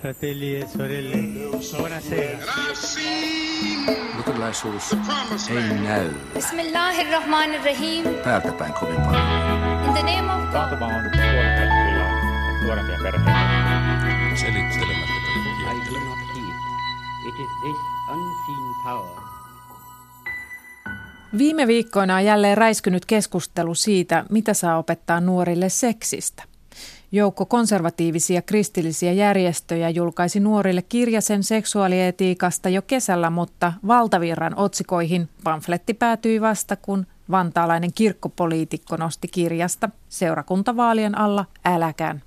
fratelli e sorelle, buonasera. Luterilaisuus ei näy Bismillahirrahmanirrahim. päältä päin kovin paljon. In the name of God. On nuorempia perheitä. Selittelemättä I kaikkia. do not heed. It is this unseen power Viime viikkoina on jälleen räiskynyt keskustelu siitä, mitä saa opettaa nuorille seksistä. Joukko konservatiivisia kristillisiä järjestöjä julkaisi nuorille kirjasen seksuaalietiikasta jo kesällä, mutta valtavirran otsikoihin pamfletti päätyi vasta, kun vantaalainen kirkkopoliitikko nosti kirjasta seurakuntavaalien alla äläkään.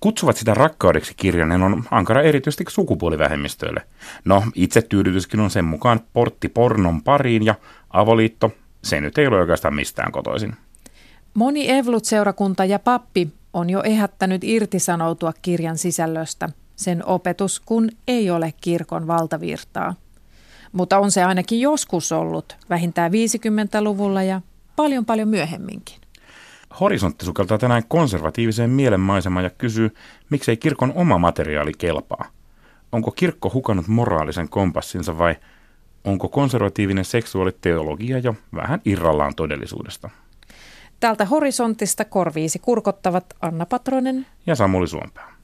Kutsuvat sitä rakkaudeksi kirjanen on ankara erityisesti sukupuolivähemmistöille. No, itse tyydytyskin on sen mukaan portti pornon pariin ja avoliitto, se nyt ei ole oikeastaan mistään kotoisin. Moni Evlut-seurakunta ja pappi on jo ehättänyt irtisanoutua kirjan sisällöstä. Sen opetus kun ei ole kirkon valtavirtaa. Mutta on se ainakin joskus ollut, vähintään 50-luvulla ja paljon paljon myöhemminkin. Horisontti sukeltaa tänään konservatiiviseen mielenmaisemaan ja kysyy, miksei kirkon oma materiaali kelpaa. Onko kirkko hukannut moraalisen kompassinsa vai onko konservatiivinen seksuaaliteologia jo vähän irrallaan todellisuudesta? Täältä horisontista korviisi kurkottavat Anna Patronen. Ja Samuli Suompää.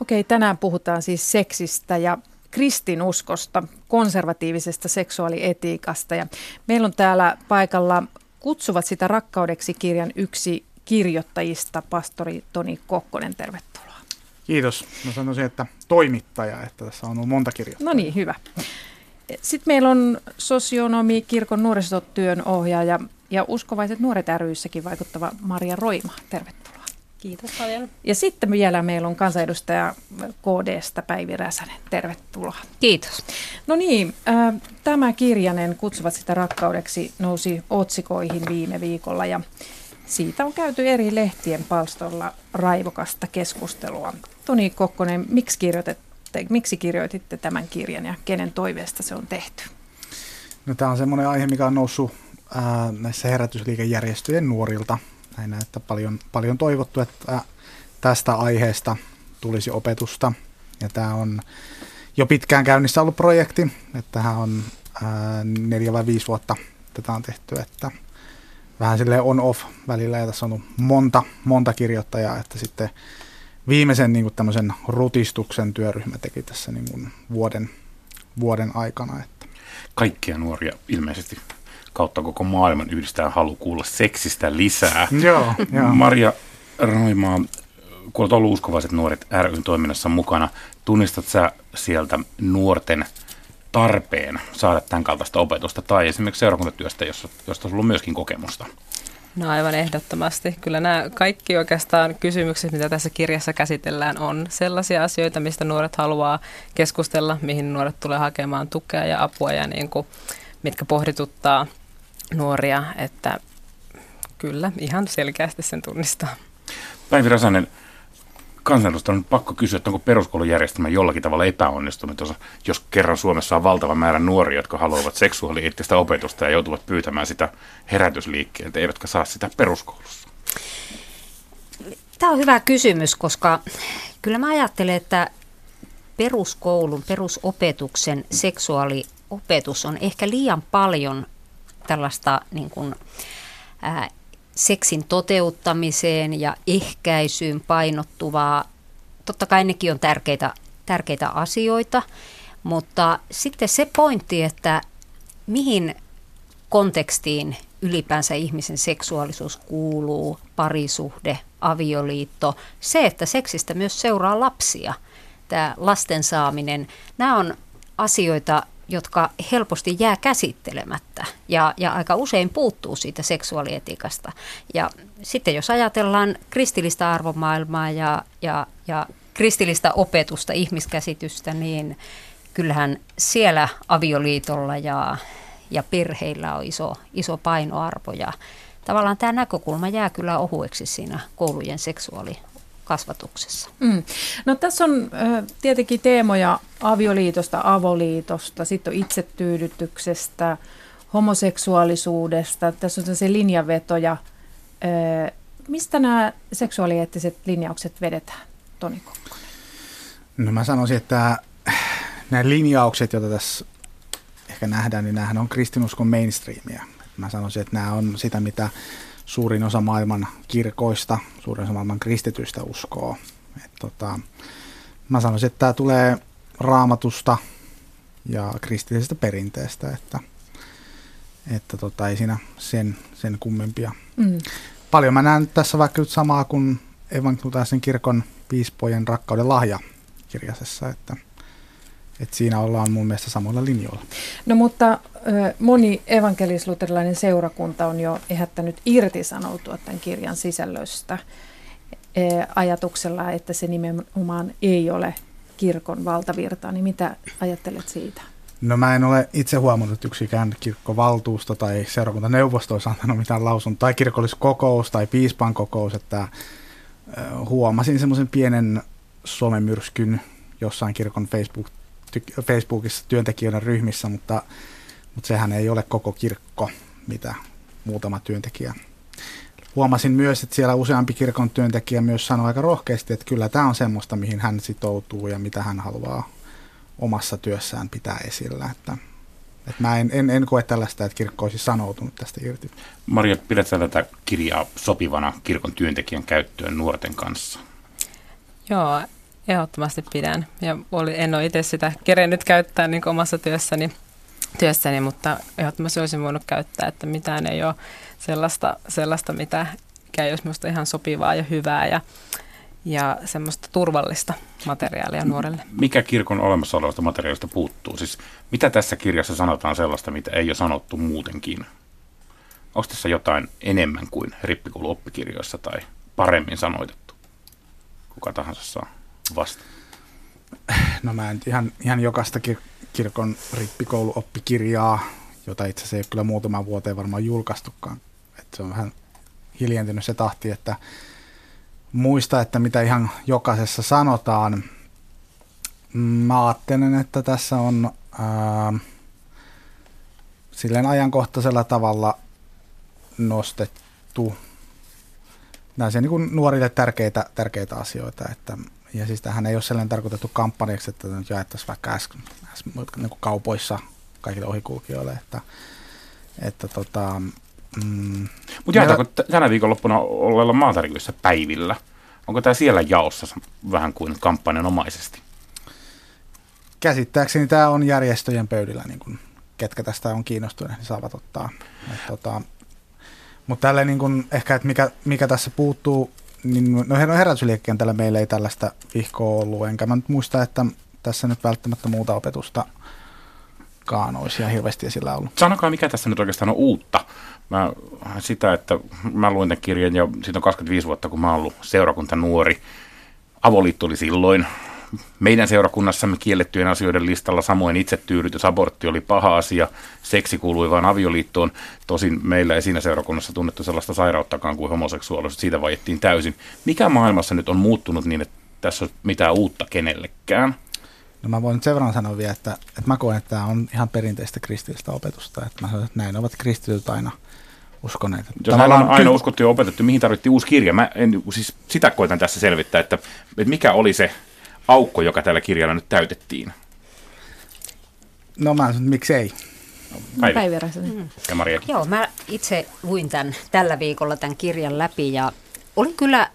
Okei, tänään puhutaan siis seksistä ja kristinuskosta, konservatiivisesta seksuaalietiikasta. Ja meillä on täällä paikalla Kutsuvat sitä rakkaudeksi kirjan yksi kirjoittajista, pastori Toni Kokkonen. Tervetuloa. Kiitos. Mä sanoisin, että toimittaja, että tässä on ollut monta kirjaa. No niin, hyvä. Sitten meillä on sosionomi, kirkon nuorisotyön ohjaaja ja uskovaiset nuoret ryissäkin vaikuttava Maria Roima. Tervetuloa. Kiitos paljon. Ja sitten vielä meillä on kansanedustaja KDstä Päivi Räsänen. Tervetuloa. Kiitos. No niin, äh, tämä kirjanen Kutsuvat sitä rakkaudeksi nousi otsikoihin viime viikolla ja siitä on käyty eri lehtien palstolla raivokasta keskustelua. Toni Kokkonen, miksi, kirjoititte, miksi kirjoititte tämän kirjan ja kenen toiveesta se on tehty? No, tämä on semmoinen aihe, mikä on noussut ää, näissä herätysliikejärjestöjen nuorilta. Näin että paljon, paljon toivottu, että tästä aiheesta tulisi opetusta. Ja tämä on jo pitkään käynnissä ollut projekti, että tähän on ää, neljä vai viisi vuotta tätä on tehty, että vähän sille on-off välillä ja tässä on ollut monta, monta kirjoittajaa, että sitten viimeisen niin kuin tämmöisen rutistuksen työryhmä teki tässä niin kuin vuoden, vuoden aikana. Että. Kaikkia nuoria ilmeisesti kautta koko maailman yhdistää halu kuulla seksistä lisää. Joo, joo. Maria Roimaa, kun olet ollut uskovaiset nuoret ryn toiminnassa mukana, tunnistat sä sieltä nuorten tarpeen saada tämän kaltaista opetusta tai esimerkiksi seurakuntatyöstä, josta, josta on ollut myöskin kokemusta? No aivan ehdottomasti. Kyllä nämä kaikki oikeastaan kysymykset, mitä tässä kirjassa käsitellään, on sellaisia asioita, mistä nuoret haluaa keskustella, mihin nuoret tulee hakemaan tukea ja apua ja niin kuin, mitkä pohdituttaa nuoria, että kyllä ihan selkeästi sen tunnistaa. Päivi Räsänen, kansanedustajan on pakko kysyä, että onko peruskoulujärjestelmä jollakin tavalla epäonnistunut, jos, jos kerran Suomessa on valtava määrä nuoria, jotka haluavat seksuaalieettistä opetusta ja joutuvat pyytämään sitä herätysliikkeeltä, eivätkä saa sitä peruskoulussa? Tämä on hyvä kysymys, koska kyllä mä ajattelen, että peruskoulun, perusopetuksen seksuaaliopetus on ehkä liian paljon tällaista niin kuin, ää, seksin toteuttamiseen ja ehkäisyyn painottuvaa. Totta kai nekin on tärkeitä, tärkeitä asioita, mutta sitten se pointti, että mihin kontekstiin ylipäänsä ihmisen seksuaalisuus kuuluu, parisuhde, avioliitto, se, että seksistä myös seuraa lapsia, tämä lasten saaminen, nämä on asioita, jotka helposti jää käsittelemättä ja, ja aika usein puuttuu siitä seksuaalietiikasta. Ja sitten jos ajatellaan kristillistä arvomaailmaa ja, ja, ja kristillistä opetusta, ihmiskäsitystä, niin kyllähän siellä avioliitolla ja, ja perheillä on iso, iso painoarvo ja tavallaan tämä näkökulma jää kyllä ohueksi siinä koulujen seksuaali kasvatuksessa. Mm. No tässä on ö, tietenkin teemoja avioliitosta, avoliitosta, sitten on itsetyydytyksestä, homoseksuaalisuudesta. Tässä on se linjavetoja ö, mistä nämä seksuaalieettiset linjaukset vedetään, Toni Kokkonen? No mä sanoisin, että nämä linjaukset, joita tässä ehkä nähdään, niin nämähän on kristinuskon mainstreamia. Mä sanoisin, että nämä on sitä, mitä suurin osa maailman kirkoista, suurin osa maailman kristityistä uskoo. Et tota, mä sanoisin, että tämä tulee raamatusta ja kristillisestä perinteestä, että, että tota, ei siinä sen, sen kummempia. Mm. Paljon mä näen tässä vaikka nyt samaa kuin evankelitaisen kirkon piispojen rakkauden lahja kirjasessa, että, että siinä ollaan mun mielestä samoilla linjoilla. No mutta moni evankelis-luterilainen seurakunta on jo ehättänyt irtisanoutua tämän kirjan sisällöstä ajatuksella, että se nimenomaan ei ole kirkon valtavirtaa, niin mitä ajattelet siitä? No mä en ole itse huomannut, että yksikään kirkkovaltuusto tai seurakuntaneuvosto olisi antanut mitään lausuntoa, tai kirkolliskokous tai piispan kokous, että huomasin semmoisen pienen somemyrskyn jossain kirkon Facebook, Facebookissa työntekijöiden ryhmissä, mutta, mutta sehän ei ole koko kirkko, mitä muutama työntekijä. Huomasin myös, että siellä useampi kirkon työntekijä myös sanoi aika rohkeasti, että kyllä tämä on semmoista, mihin hän sitoutuu ja mitä hän haluaa omassa työssään pitää esillä. Että, että mä en, en, en koe tällaista, että kirkko olisi sanoutunut tästä irti. Maria, pidätkö tätä kirjaa sopivana kirkon työntekijän käyttöön nuorten kanssa? Joo, ehdottomasti pidän. Ja oli, en ole itse sitä kerennyt käyttää niin omassa työssäni, työssäni, mutta ehdottomasti olisin voinut käyttää, että mitään ei ole sellaista, sellaista mitä ei olisi minusta ihan sopivaa ja hyvää ja, ja semmoista turvallista materiaalia nuorelle. Mikä kirkon olemassa olevasta materiaalista puuttuu? Siis mitä tässä kirjassa sanotaan sellaista, mitä ei ole sanottu muutenkin? Onko tässä jotain enemmän kuin rippikouluoppikirjoissa tai paremmin sanoitettu? Kuka tahansa saa vasta. No mä en ihan, ihan jokaista kir- kirkon rippikouluoppikirjaa, jota itse asiassa ei ole kyllä muutaman vuoteen varmaan julkaistukaan. Että se on vähän hiljentynyt se tahti, että muista, että mitä ihan jokaisessa sanotaan. Mä ajattelen, että tässä on ää, silleen ajankohtaisella tavalla nostettu näisiä niin nuorille tärkeitä, tärkeitä asioita. Että, ja siis tähän ei ole sellainen tarkoitettu kampanjaksi, että nyt jaettaisiin vaikka äsken, äsken niin kaupoissa kaikille ohikulkijoille. Että, että tota, mm, Mutta jaetaanko meillä... tänä viikonloppuna olleilla maatarikoissa päivillä? Onko tämä siellä jaossa vähän kuin kampanjanomaisesti? Käsittääkseni tämä on järjestöjen pöydillä, niin kuin, ketkä tästä on kiinnostuneet, niin saavat ottaa. Et, tota, mutta tälleen niin kuin, ehkä, että mikä, mikä tässä puuttuu, niin no herätysliikkeellä meillä ei tällaista vihkoa ollut, enkä mä nyt muista, että tässä nyt välttämättä muuta opetusta olisi ihan hirveästi esillä ollut. Sanokaa, mikä tässä nyt oikeastaan on uutta. Mä, sitä, että mä luin tämän kirjan ja siitä on 25 vuotta, kun mä oon ollut seurakunta nuori. Avoliitto oli silloin meidän seurakunnassamme kiellettyjen asioiden listalla samoin itsetyydytys, abortti oli paha asia, seksi kuului vain avioliittoon. Tosin meillä ei siinä seurakunnassa tunnettu sellaista sairauttakaan kuin homoseksuaalisuus, siitä vaiettiin täysin. Mikä maailmassa nyt on muuttunut niin, että tässä on mitään uutta kenellekään? No mä voin sen verran sanoa vielä, että, että mä koen, että tämä on ihan perinteistä kristillistä opetusta. Että mä sanon, että näin ovat kristityt aina uskoneet. Jos on aina uskottu ja opetettu, mihin tarvittiin uusi kirja? Mä en, siis sitä koitan tässä selvittää, että, että mikä oli se aukko, joka tällä kirjalla nyt täytettiin? No mä sanon, miksei. Päivi. Päivi mm. Ja Maria. Joo, mä itse luin tämän tällä viikolla tämän kirjan läpi ja olin kyllä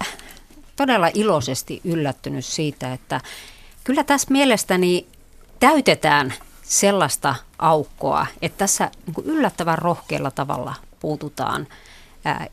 todella iloisesti yllättynyt siitä, että kyllä tässä mielestäni täytetään sellaista aukkoa, että tässä niin yllättävän rohkealla tavalla puututaan ää,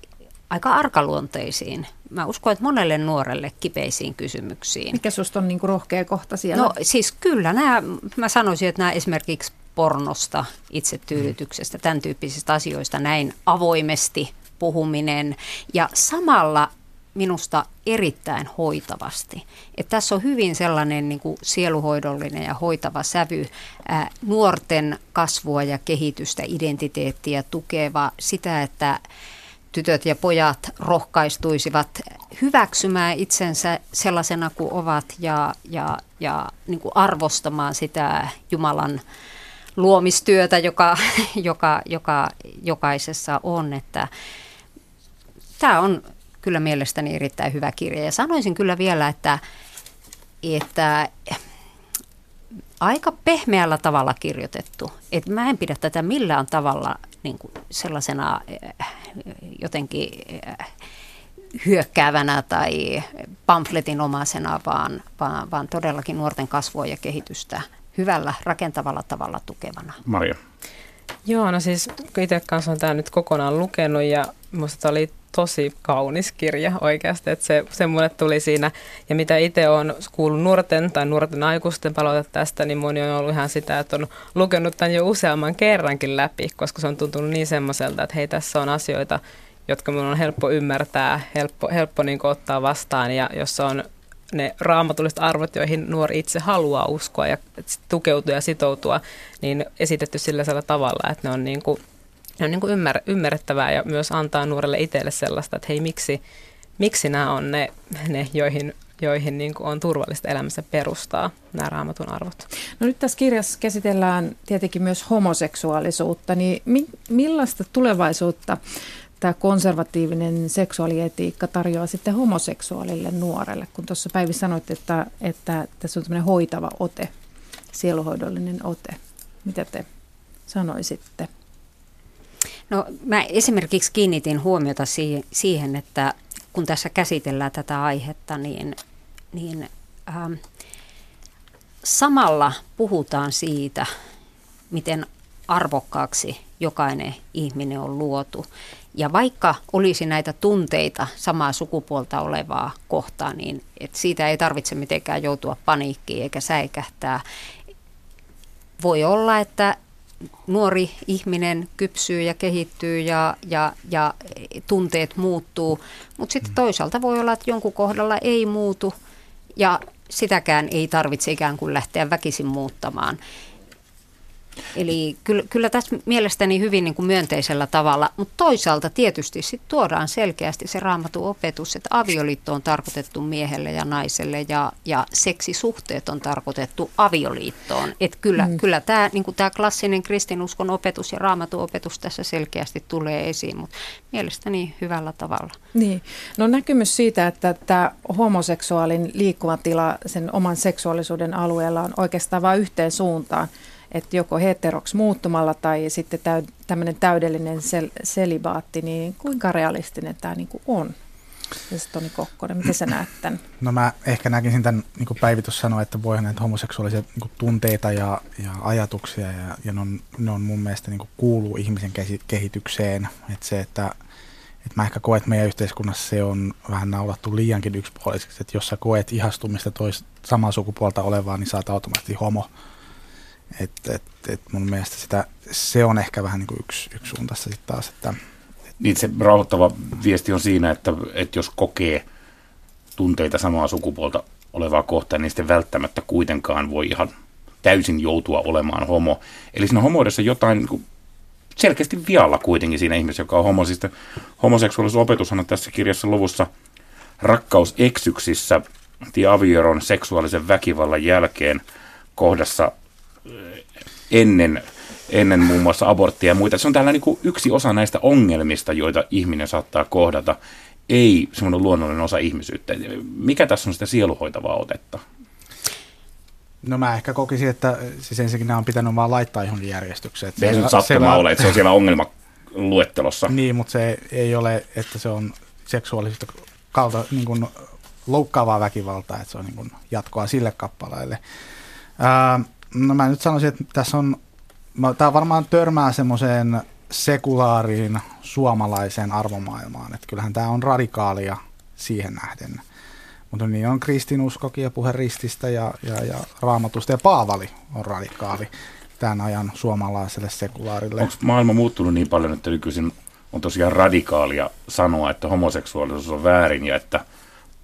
aika arkaluonteisiin. Mä uskon, että monelle nuorelle kipeisiin kysymyksiin. Mikä susta on niin kuin rohkea kohta siellä? No siis kyllä, nämä, mä sanoisin, että nämä esimerkiksi pornosta, itsetyydytyksestä, tämän tyyppisistä asioista näin avoimesti puhuminen ja samalla minusta erittäin hoitavasti. Että tässä on hyvin sellainen niin kuin sieluhoidollinen ja hoitava sävy, ää, nuorten kasvua ja kehitystä, identiteettiä tukeva sitä, että tytöt ja pojat rohkaistuisivat hyväksymään itsensä sellaisena kuin ovat ja, ja, ja niin kuin arvostamaan sitä Jumalan luomistyötä, joka, joka, joka jokaisessa on. Että tämä on kyllä mielestäni erittäin hyvä kirja. Ja sanoisin kyllä vielä, että, että aika pehmeällä tavalla kirjoitettu. Et mä en pidä tätä millään tavalla niin kuin sellaisena äh, jotenkin äh, hyökkäävänä tai pamfletin omaisena, vaan, vaan, vaan todellakin nuorten kasvua ja kehitystä hyvällä, rakentavalla tavalla tukevana. Maria. Joo, no siis itse kanssa on tämä nyt kokonaan lukenut ja minusta oli tosi kaunis kirja oikeasti, että se, se mulle tuli siinä. Ja mitä itse olen kuullut nuorten tai nuorten aikuisten palautetta tästä, niin moni on ollut ihan sitä, että on lukenut tämän jo useamman kerrankin läpi, koska se on tuntunut niin semmoiselta, että hei tässä on asioita, jotka minun on helppo ymmärtää, helppo, helppo niin ottaa vastaan ja jossa on ne raamatulliset arvot, joihin nuori itse haluaa uskoa ja tukeutua ja sitoutua, niin esitetty sillä tavalla, että ne on, niin kuin, on niin kuin ymmär, ymmärrettävää ja myös antaa nuorelle itselle sellaista, että hei miksi, miksi nämä on ne, ne joihin joihin niin kuin on turvallista elämässä perustaa nämä raamatun arvot. No nyt tässä kirjassa käsitellään tietenkin myös homoseksuaalisuutta, niin mi- millaista tulevaisuutta tämä konservatiivinen seksuaalietiikka tarjoaa sitten homoseksuaalille nuorelle, kun tuossa Päivi sanoit, että, että tässä on tämmöinen hoitava ote, sieluhoidollinen ote. Mitä te sanoisitte? No mä esimerkiksi kiinnitin huomiota siihen, että kun tässä käsitellään tätä aihetta, niin, niin ähm, samalla puhutaan siitä, miten arvokkaaksi jokainen ihminen on luotu. Ja vaikka olisi näitä tunteita samaa sukupuolta olevaa kohtaan, niin et siitä ei tarvitse mitenkään joutua paniikkiin eikä säikähtää. Voi olla, että nuori ihminen kypsyy ja kehittyy ja, ja, ja tunteet muuttuu, mutta sitten toisaalta voi olla, että jonkun kohdalla ei muutu ja sitäkään ei tarvitse ikään kuin lähteä väkisin muuttamaan. Eli kyllä, kyllä tässä mielestäni hyvin niin kuin myönteisellä tavalla, mutta toisaalta tietysti sit tuodaan selkeästi se raamatun opetus, että avioliitto on tarkoitettu miehelle ja naiselle ja, ja seksisuhteet on tarkoitettu avioliittoon. Et kyllä, mm. kyllä tämä niin tämä klassinen kristinuskon opetus ja raamatun opetus tässä selkeästi tulee esiin, mutta mielestäni hyvällä tavalla. Niin, no näkymys siitä, että tämä homoseksuaalin liikkuva tila sen oman seksuaalisuuden alueella on oikeastaan vain yhteen suuntaan että joko heteroksi muuttumalla tai sitten täy, tämmöinen täydellinen sel, selibaatti, niin kuinka realistinen tämä niin kuin on? Ja Toni Kokkonen, miten sä näet tämän? No mä ehkä näkisin tämän, niin kuin Päivitys sanoi, että voihan näitä homoseksuaalisia niin kuin tunteita ja, ja ajatuksia, ja, ja ne, on, ne on mun mielestä niin kuin kuuluu ihmisen kehitykseen. Että se, että, että mä ehkä koen, että meidän yhteiskunnassa se on vähän naulattu liiankin yksipuoliseksi, että jos sä koet ihastumista tois samaa sukupuolta olevaa, niin oot automaattisesti homo. Et, et, et mun mielestä sitä, se on ehkä vähän niin kuin yksi, yksi suunta sitten taas. Että, et. Niin se rauhoittava viesti on siinä, että, että jos kokee tunteita samaa sukupuolta olevaa kohtaan, niin sitten välttämättä kuitenkaan voi ihan täysin joutua olemaan homo. Eli siinä homoudessa jotain niin selkeästi vialla kuitenkin siinä ihmisessä, joka on homo. Siis homoseksuaalisuusopetushan on tässä kirjassa luvussa rakkauseksyksissä avioeron seksuaalisen väkivallan jälkeen kohdassa ennen, ennen muun muassa aborttia ja muita. Se on tällainen niin yksi osa näistä ongelmista, joita ihminen saattaa kohdata, ei semmoinen luonnollinen osa ihmisyyttä. Mikä tässä on sitä sieluhoitavaa otetta? No mä ehkä kokisin, että siis ensinnäkin nämä on pitänyt vaan laittaa johonkin järjestykseen. Se, se nyt se ole, että se on siellä ongelmaluettelossa. niin, mutta se ei ole, että se on seksuaalista kalta niin kuin loukkaavaa väkivaltaa, että se on niin kuin jatkoa sille kappaleelle. Ää, No mä nyt sanoisin, että tässä on, tämä varmaan törmää semmoiseen sekulaariin suomalaiseen arvomaailmaan, että kyllähän tämä on radikaalia siihen nähden. Mutta niin on kristinuskokin ja puhe rististä ja, ja, ja raamatusta ja Paavali on radikaali tämän ajan suomalaiselle sekulaarille. Onko maailma muuttunut niin paljon, että nykyisin on tosiaan radikaalia sanoa, että homoseksuaalisuus on väärin ja että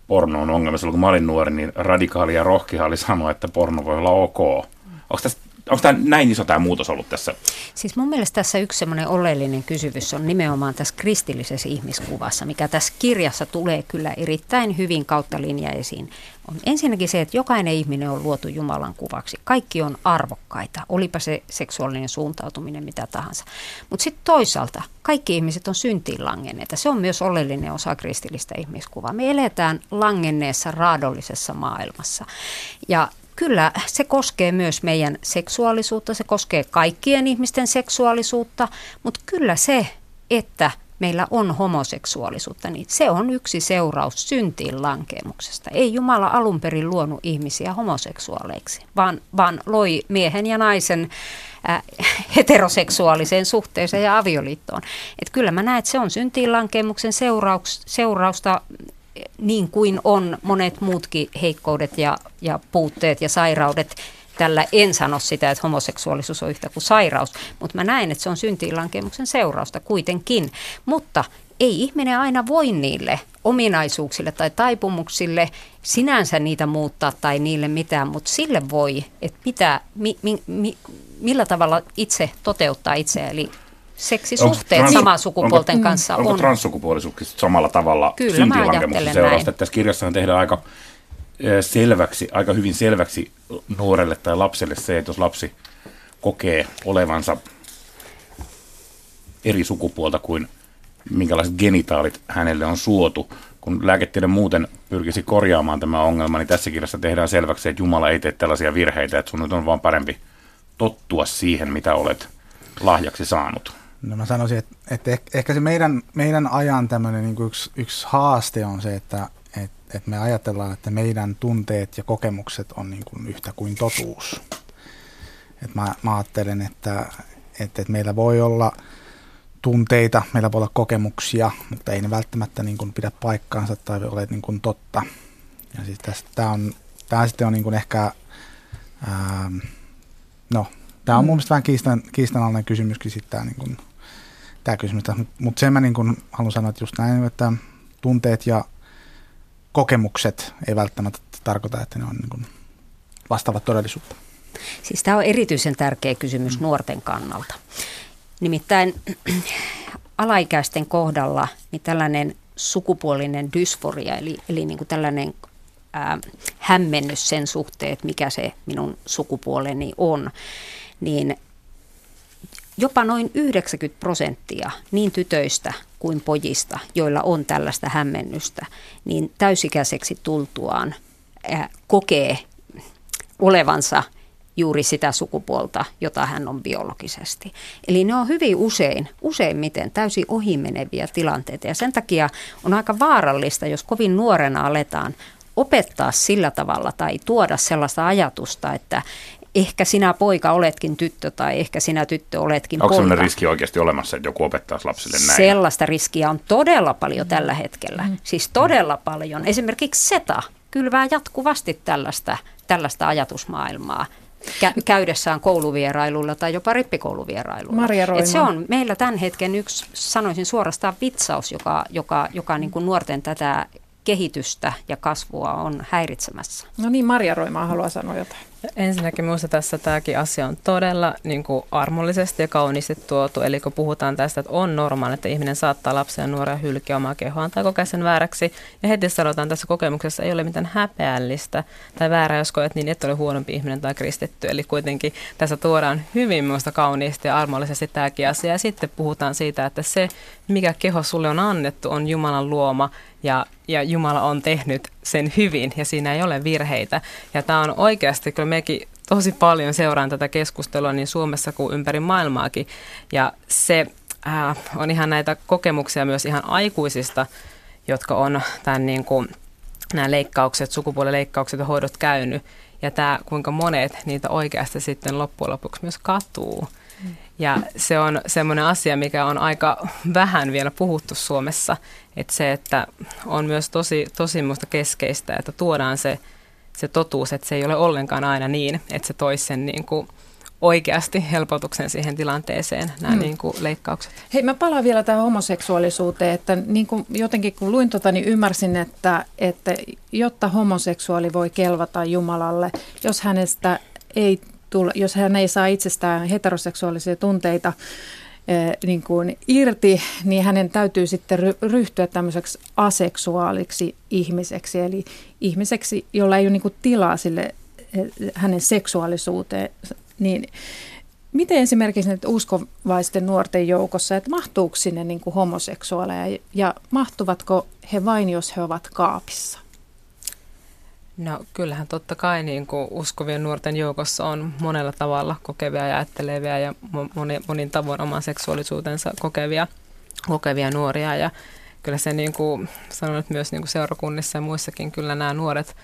porno on ongelma. Silloin kun mä olin nuori, niin radikaalia ja rohkea oli sanoa, että porno voi olla ok. Onko tässä onko tämä näin iso tämä muutos ollut tässä? Siis mun mielestä tässä yksi semmoinen oleellinen kysymys on nimenomaan tässä kristillisessä ihmiskuvassa, mikä tässä kirjassa tulee kyllä erittäin hyvin kautta linja esiin. On ensinnäkin se, että jokainen ihminen on luotu Jumalan kuvaksi. Kaikki on arvokkaita, olipa se seksuaalinen suuntautuminen mitä tahansa. Mutta sitten toisaalta kaikki ihmiset on syntiin langenneita. Se on myös oleellinen osa kristillistä ihmiskuvaa. Me eletään langenneessa raadollisessa maailmassa. Ja Kyllä, se koskee myös meidän seksuaalisuutta, se koskee kaikkien ihmisten seksuaalisuutta, mutta kyllä se, että meillä on homoseksuaalisuutta, niin se on yksi seuraus syntiin lankemuksesta. Ei Jumala alun perin luonut ihmisiä homoseksuaaleiksi, vaan, vaan loi miehen ja naisen äh, heteroseksuaaliseen suhteeseen ja avioliittoon. Et kyllä mä näen, että se on syntiin lankemuksen seurausta niin kuin on monet muutkin heikkoudet ja, ja puutteet ja sairaudet. Tällä en sano sitä, että homoseksuaalisuus on yhtä kuin sairaus, mutta mä näen, että se on syntiinlankemuksen seurausta kuitenkin. Mutta ei ihminen aina voi niille ominaisuuksille tai taipumuksille sinänsä niitä muuttaa tai niille mitään, mutta sille voi, että pitää, mi, mi, mi, millä tavalla itse toteuttaa itse, eli seksisuhteet trans, samaa sukupuolten onko, kanssa onko on. transsukupuolisuus samalla tavalla syntilankemuksessa seurausta? Tässä kirjassa tehdään aika selväksi, aika hyvin selväksi nuorelle tai lapselle se, että jos lapsi kokee olevansa eri sukupuolta kuin minkälaiset genitaalit hänelle on suotu. Kun lääketiede muuten pyrkisi korjaamaan tämä ongelma, niin tässä kirjassa tehdään selväksi, että Jumala ei tee tällaisia virheitä, että sun nyt on vaan parempi tottua siihen, mitä olet lahjaksi saanut. No mä sanoisin, että, että ehkä se meidän, meidän ajan tämmöinen niin yksi, yksi haaste on se, että, että, että me ajatellaan, että meidän tunteet ja kokemukset on niin kuin yhtä kuin totuus. Että mä, mä ajattelen, että, että, että meillä voi olla tunteita, meillä voi olla kokemuksia, mutta ei ne välttämättä niin kuin pidä paikkaansa tai ole niin kuin totta. Ja siis tästä, tämä, on, tämä sitten on niin kuin ehkä, ää, no Tämä on mun mielestä vähän kiistan, kiistanalainen kysymyskin sitten tämä, niin tämä kysymys. Mutta sen mä niin kuin haluan sanoa, että just näin, että tunteet ja kokemukset ei välttämättä tarkoita, että ne on niin vastaavat todellisuutta. Siis tämä on erityisen tärkeä kysymys mm. nuorten kannalta. Nimittäin alaikäisten kohdalla niin tällainen sukupuolinen dysforia, eli, eli niin kuin tällainen ää, hämmennys sen suhteen, että mikä se minun sukupuoleni on, niin jopa noin 90 prosenttia niin tytöistä kuin pojista, joilla on tällaista hämmennystä, niin täysikäiseksi tultuaan kokee olevansa juuri sitä sukupuolta, jota hän on biologisesti. Eli ne on hyvin usein, useimmiten täysin ohimeneviä tilanteita ja sen takia on aika vaarallista, jos kovin nuorena aletaan opettaa sillä tavalla tai tuoda sellaista ajatusta, että, ehkä sinä poika oletkin tyttö tai ehkä sinä tyttö oletkin Onko poika. sellainen riski oikeasti olemassa, että joku opettaisi lapsille näin? Sellaista riskiä on todella paljon tällä hetkellä. Mm. Siis todella paljon. Esimerkiksi SETA kylvää jatkuvasti tällaista, tällaista ajatusmaailmaa kä- käydessään kouluvierailulla tai jopa rippikouluvierailulla. Maria Et se on meillä tämän hetken yksi, sanoisin suorastaan vitsaus, joka, joka, joka niin kuin nuorten tätä kehitystä ja kasvua on häiritsemässä. No niin, Maria Roimaa haluaa sanoa jotain. Ensinnäkin minusta tässä tämäkin asia on todella niin kuin armollisesti ja kauniisti tuotu. Eli kun puhutaan tästä, että on normaali, että ihminen saattaa lapsia ja nuoria hylkiä omaa kehoaan tai kokea sen vääräksi. Ja heti sanotaan tässä kokemuksessa ei ole mitään häpeällistä tai väärää, jos koet niin, että ole huonompi ihminen tai kristitty. Eli kuitenkin tässä tuodaan hyvin minusta kauniisti ja armollisesti tämäkin asia. Ja sitten puhutaan siitä, että se, mikä keho sulle on annettu, on Jumalan luoma ja, ja Jumala on tehnyt sen hyvin ja siinä ei ole virheitä. Ja tämä on oikeasti, kyllä mekin tosi paljon seuraan tätä keskustelua niin Suomessa kuin ympäri maailmaakin. Ja se äh, on ihan näitä kokemuksia myös ihan aikuisista, jotka on tämän niin kuin, nämä leikkaukset, sukupuolileikkaukset ja hoidot käynyt. Ja tämä, kuinka monet niitä oikeasti sitten loppujen lopuksi myös katuu. Ja se on semmoinen asia, mikä on aika vähän vielä puhuttu Suomessa, että se, että on myös tosi, tosi musta keskeistä, että tuodaan se, se totuus, että se ei ole ollenkaan aina niin, että se toisi sen niin kuin oikeasti helpotuksen siihen tilanteeseen, nämä mm. niin kuin leikkaukset. Hei, mä palaan vielä tähän homoseksuaalisuuteen, että niin kuin jotenkin kun luin tota, niin ymmärsin, että, että jotta homoseksuaali voi kelvata Jumalalle, jos hänestä ei tulla, jos hän ei saa itsestään heteroseksuaalisia tunteita niin kuin irti, niin hänen täytyy sitten ryhtyä tämmöiseksi aseksuaaliksi ihmiseksi, eli ihmiseksi, jolla ei ole niin kuin tilaa sille hänen seksuaalisuuteen, niin miten esimerkiksi nyt uskovaisten nuorten joukossa, että mahtuuko sinne niin kuin homoseksuaaleja ja mahtuvatko he vain, jos he ovat kaapissa? No kyllähän totta kai niin kuin uskovien nuorten joukossa on monella tavalla kokevia ja ajattelevia ja moni, monin tavoin oman seksuaalisuutensa kokevia, kokevia nuoria ja kyllä se niin kuin sanon, että myös niin kuin seurakunnissa ja muissakin kyllä nämä nuoret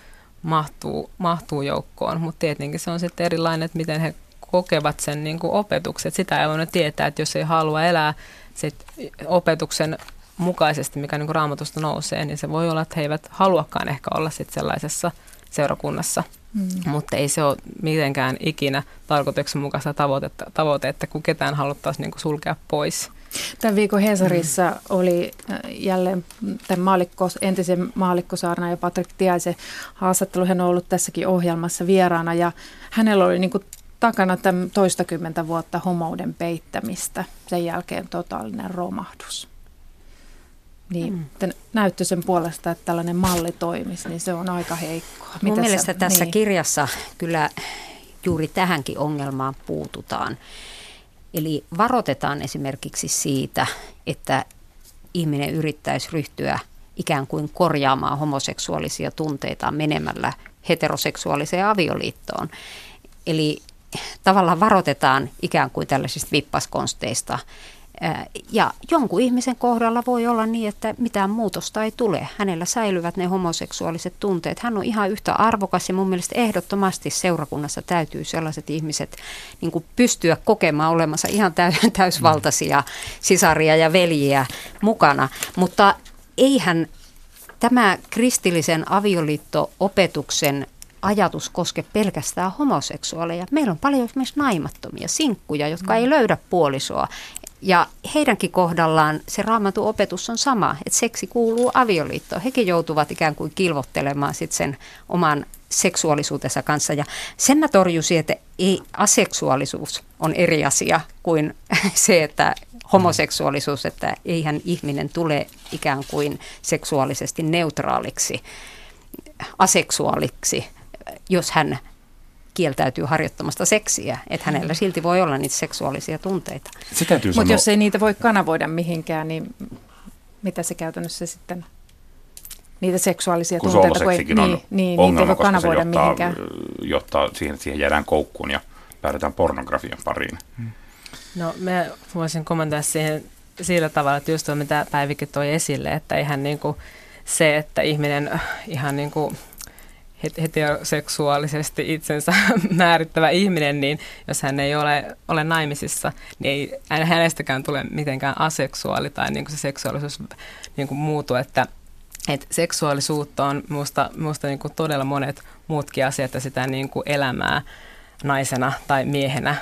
mahtuu, mahtuu joukkoon, mutta tietenkin se on sitten erilainen, että miten he kokevat sen niin kuin opetuksen. Sitä ei voinut tietää, että jos ei halua elää sit opetuksen mukaisesti, mikä niin raamatusta nousee, niin se voi olla, että he eivät haluakaan ehkä olla sit sellaisessa seurakunnassa. Mm. Mutta ei se ole mitenkään ikinä tarkoituksenmukaista tavoitetta, tavoite, että kun ketään haluttaisiin niin sulkea pois. Tämän viikon Hesarissa mm. oli äh, jälleen tämän maalikko, entisen maalikkosaarna ja Patrik Tiaisen haastattelu. Hän on ollut tässäkin ohjelmassa vieraana ja hänellä oli niin kuin takana tämän toistakymmentä vuotta homouden peittämistä. Sen jälkeen totaalinen romahdus. Niin mm. näyttö sen puolesta, että tällainen malli toimisi, niin se on aika heikkoa. Mun Mitä mielestä sä, tässä niin. kirjassa kyllä juuri tähänkin ongelmaan puututaan. Eli varoitetaan esimerkiksi siitä, että ihminen yrittäisi ryhtyä ikään kuin korjaamaan homoseksuaalisia tunteita menemällä heteroseksuaaliseen avioliittoon. Eli tavallaan varoitetaan ikään kuin tällaisista vippaskonsteista. Ja jonkun ihmisen kohdalla voi olla niin, että mitään muutosta ei tule. Hänellä säilyvät ne homoseksuaaliset tunteet. Hän on ihan yhtä arvokas ja mun mielestä ehdottomasti seurakunnassa täytyy sellaiset ihmiset niin kuin pystyä kokemaan olemassa ihan täysvaltaisia sisaria ja veljiä mukana. Mutta eihän tämä kristillisen avioliitto-opetuksen ajatus koske pelkästään homoseksuaaleja. Meillä on paljon esimerkiksi naimattomia sinkkuja, jotka ei löydä puolisoa. Ja heidänkin kohdallaan se raamatun opetus on sama, että seksi kuuluu avioliittoon. Hekin joutuvat ikään kuin kilvottelemaan sit sen oman seksuaalisuutensa kanssa. Ja sen mä torjusin, että ei, aseksuaalisuus on eri asia kuin se, että homoseksuaalisuus, että eihän ihminen tule ikään kuin seksuaalisesti neutraaliksi, aseksuaaliksi, jos hän kieltäytyy harjoittamasta seksiä, että hänellä silti voi olla niitä seksuaalisia tunteita. Mutta jos ei niitä voi kanavoida mihinkään, niin mitä se käytännössä sitten, niitä seksuaalisia kun tunteita, kun ei, niin, niin, niin, ongelma, niitä ei voi kanavoida johtaa, mihinkään. Jotta siihen, siihen jäädään koukkuun ja päädytään pornografian pariin. No me voisin kommentoida siihen sillä tavalla, että just tuo, mitä Päivikin toi esille, että ihan niin kuin se, että ihminen ihan niin kuin heteroseksuaalisesti itsensä määrittävä ihminen, niin jos hän ei ole, ole naimisissa, niin ei hänestäkään tule mitenkään aseksuaali tai niin kuin se seksuaalisuus niin kuin muutu, että että seksuaalisuutta on minusta, minusta niin kuin todella monet muutkin asiat ja sitä niin kuin elämää naisena tai miehenä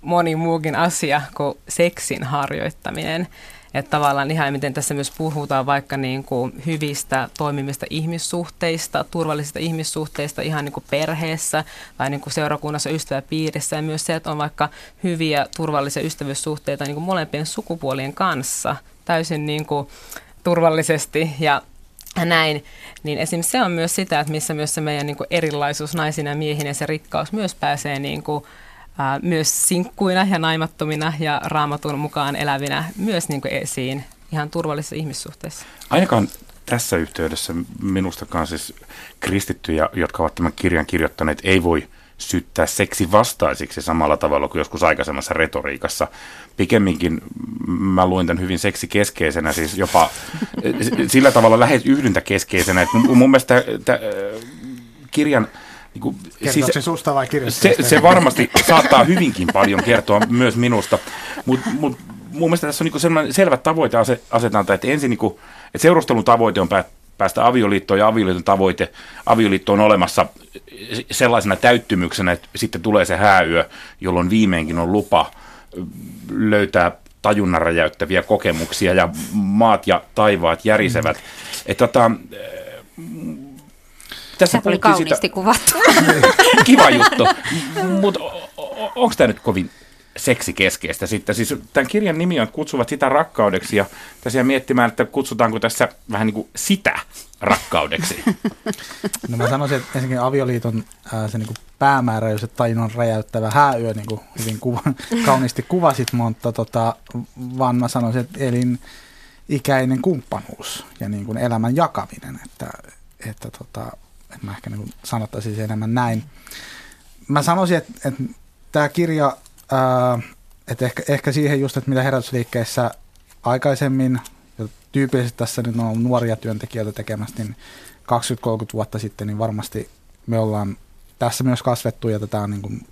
moni muukin asia kuin seksin harjoittaminen. Että tavallaan ihan miten tässä myös puhutaan vaikka niin kuin hyvistä toimimista ihmissuhteista, turvallisista ihmissuhteista ihan niin kuin perheessä tai niin kuin seurakunnassa, ystäväpiirissä ja myös se, että on vaikka hyviä turvallisia ystävyyssuhteita niin kuin molempien sukupuolien kanssa täysin niin kuin turvallisesti ja näin, niin esimerkiksi se on myös sitä, että missä myös se meidän niin kuin erilaisuus naisina ja miehinä se rikkaus myös pääsee niin kuin myös sinkkuina ja naimattomina ja raamatun mukaan elävinä myös niin kuin esiin ihan turvallisissa ihmissuhteissa. Ainakaan tässä yhteydessä minustakaan siis kristittyjä, jotka ovat tämän kirjan kirjoittaneet, ei voi syttää seksi vastaisiksi samalla tavalla kuin joskus aikaisemmassa retoriikassa. Pikemminkin mä luin tämän hyvin seksikeskeisenä, siis jopa sillä tavalla lähes yhdyntäkeskeisenä. Että mun mielestä tämä kirjan niin kuin, siis, se susta vai se, se varmasti saattaa hyvinkin paljon kertoa myös minusta, mutta mut, mun mielestä tässä on niin sellainen selvä tavoite asetanta, että ensin niin kuin, että seurustelun tavoite on päästä avioliittoon ja avioliiton tavoite, avioliitto on olemassa sellaisena täyttymyksenä, että sitten tulee se hääyö, jolloin viimeinkin on lupa löytää tajunnan räjäyttäviä kokemuksia ja maat ja taivaat järisevät. Mm. Että tota, tässä oli kauniisti sitä... kuvattu. Kiva juttu, mutta onko tämä nyt kovin seksikeskeistä sitten. Siis tämän kirjan nimi on Kutsuvat sitä rakkaudeksi ja tässä miettimään, että kutsutaanko tässä vähän niin kuin sitä rakkaudeksi. No mä sanoisin, että ensinnäkin avioliiton ää, se niin kuin päämäärä, jos tajunnan räjäyttävä hääyö, niin kuin hyvin kuva, kauniisti kuvasit, mutta tota, vaan mä sanoisin, että elinikäinen kumppanuus ja niin kuin elämän jakaminen, että, että, tota, että mä ehkä niin sanottaisin enemmän näin. Mä sanoisin, että, että tämä kirja että ehkä, ehkä siihen just, että mitä herätysliikkeessä aikaisemmin, ja tyypillisesti tässä nyt on nuoria työntekijöitä tekemässä, niin 20-30 vuotta sitten, niin varmasti me ollaan tässä myös kasvettu ja tätä on, niin kuin,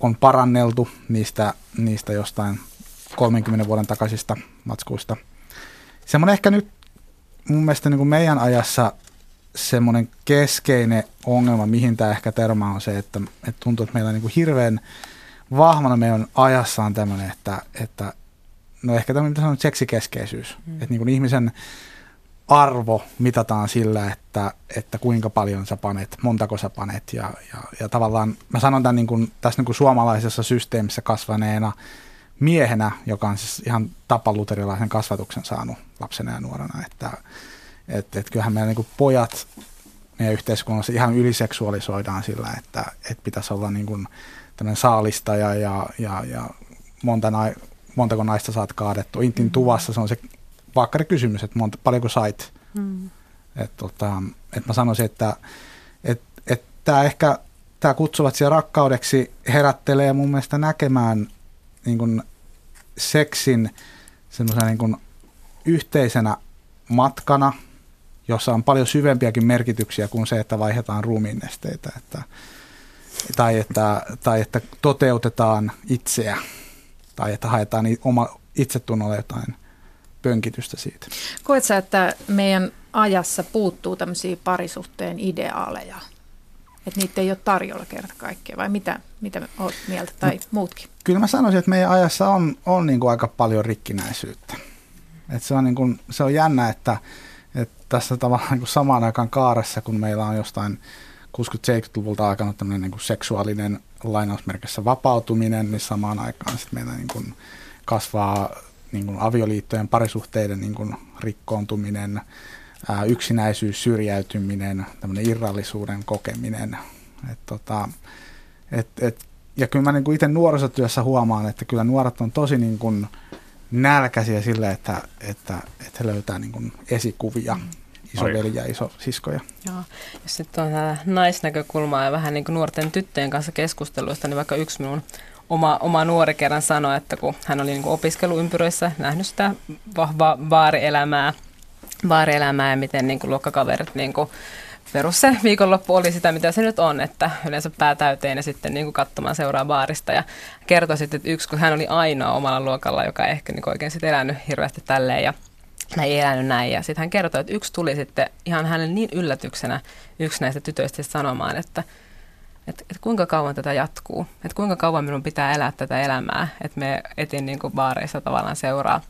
on paranneltu niistä, niistä jostain 30 vuoden takaisista matskuista. Semmoinen ehkä nyt mun mielestä niin kuin meidän ajassa semmoinen keskeinen ongelma, mihin tämä ehkä törmää, on se, että, että tuntuu, että meillä on niin kuin hirveän vahvana meidän ajassa on tämmöinen, että, että no ehkä tämmöinen, mitä sanon, seksikeskeisyys. Mm. Että niin kuin ihmisen arvo mitataan sillä, että, että kuinka paljon sä panet, montako sä panet. Ja, ja, ja tavallaan mä sanon tämän niin kuin, tässä niin kuin suomalaisessa systeemissä kasvaneena miehenä, joka on siis ihan tapaluterilaisen kasvatuksen saanut lapsena ja nuorena, että et, et kyllähän meidän niin kuin pojat meidän yhteiskunnassa ihan yliseksuaalisoidaan sillä, että, että pitäisi olla niin kuin, tämmöinen saalistaja ja, ja, ja monta nai, montako naista saat kaadettu. Intin mm. tuvassa se on se vakkari kysymys, että monta, paljonko sait. Mm. Et, tota, et mä sanoisin, että et, et tämä ehkä tämä kutsuvat siellä rakkaudeksi herättelee mun mielestä näkemään niin kun seksin semmoisena niin kun yhteisenä matkana, jossa on paljon syvempiäkin merkityksiä kuin se, että vaihdetaan ruumiinnesteitä. Että, tai että, tai että toteutetaan itseä tai että haetaan oma itsetunnolle jotain pönkitystä siitä. Koet sä, että meidän ajassa puuttuu tämmöisiä parisuhteen ideaaleja? Että niitä ei ole tarjolla kerta kaikkea vai mitä, mitä olet mieltä tai no, muutkin? Kyllä mä sanoisin, että meidän ajassa on, on niin kuin aika paljon rikkinäisyyttä. Et se, on niin kuin, se on jännä, että tässä tavallaan niin kuin samaan aikaan kaaressa, kun meillä on jostain 60-70-luvulta alkanut tämmöinen niin kuin seksuaalinen lainausmerkissä vapautuminen, niin samaan aikaan sitten meillä niin kuin kasvaa niin kuin avioliittojen parisuhteiden niin kuin rikkoontuminen, ää, yksinäisyys, syrjäytyminen, tämmöinen irrallisuuden kokeminen. Et tota, et, et, ja kyllä mä niin kuin itse nuorisotyössä huomaan, että kyllä nuoret on tosi niin kuin nälkäisiä sille, että, että, että he löytää niin kuin esikuvia isoveli ja iso siskoja. Joo. Jos sitten on tämä naisnäkökulmaa ja vähän niin kuin nuorten tyttöjen kanssa keskusteluista, niin vaikka yksi minun oma, oma nuori kerran sanoi, että kun hän oli niin kuin opiskeluympyröissä nähnyt sitä vahvaa vaarielämää, vaarielämää ja miten niin kuin luokkakaverit niin kuin perus se viikonloppu oli sitä, mitä se nyt on, että yleensä pää täyteen ja sitten niin kuin katsomaan seuraa baarista. Ja kertoi sitten, että yksi, kun hän oli ainoa omalla luokalla, joka ei ehkä niin oikein sitten elänyt hirveästi tälleen. Ja mä ei elänyt näin. Ja sitten hän kertoi, että yksi tuli sitten ihan hänelle niin yllätyksenä yksi näistä tytöistä sanomaan, että, että, että kuinka kauan tätä jatkuu, että kuinka kauan minun pitää elää tätä elämää, että me etin niin kuin baareissa tavallaan seuraa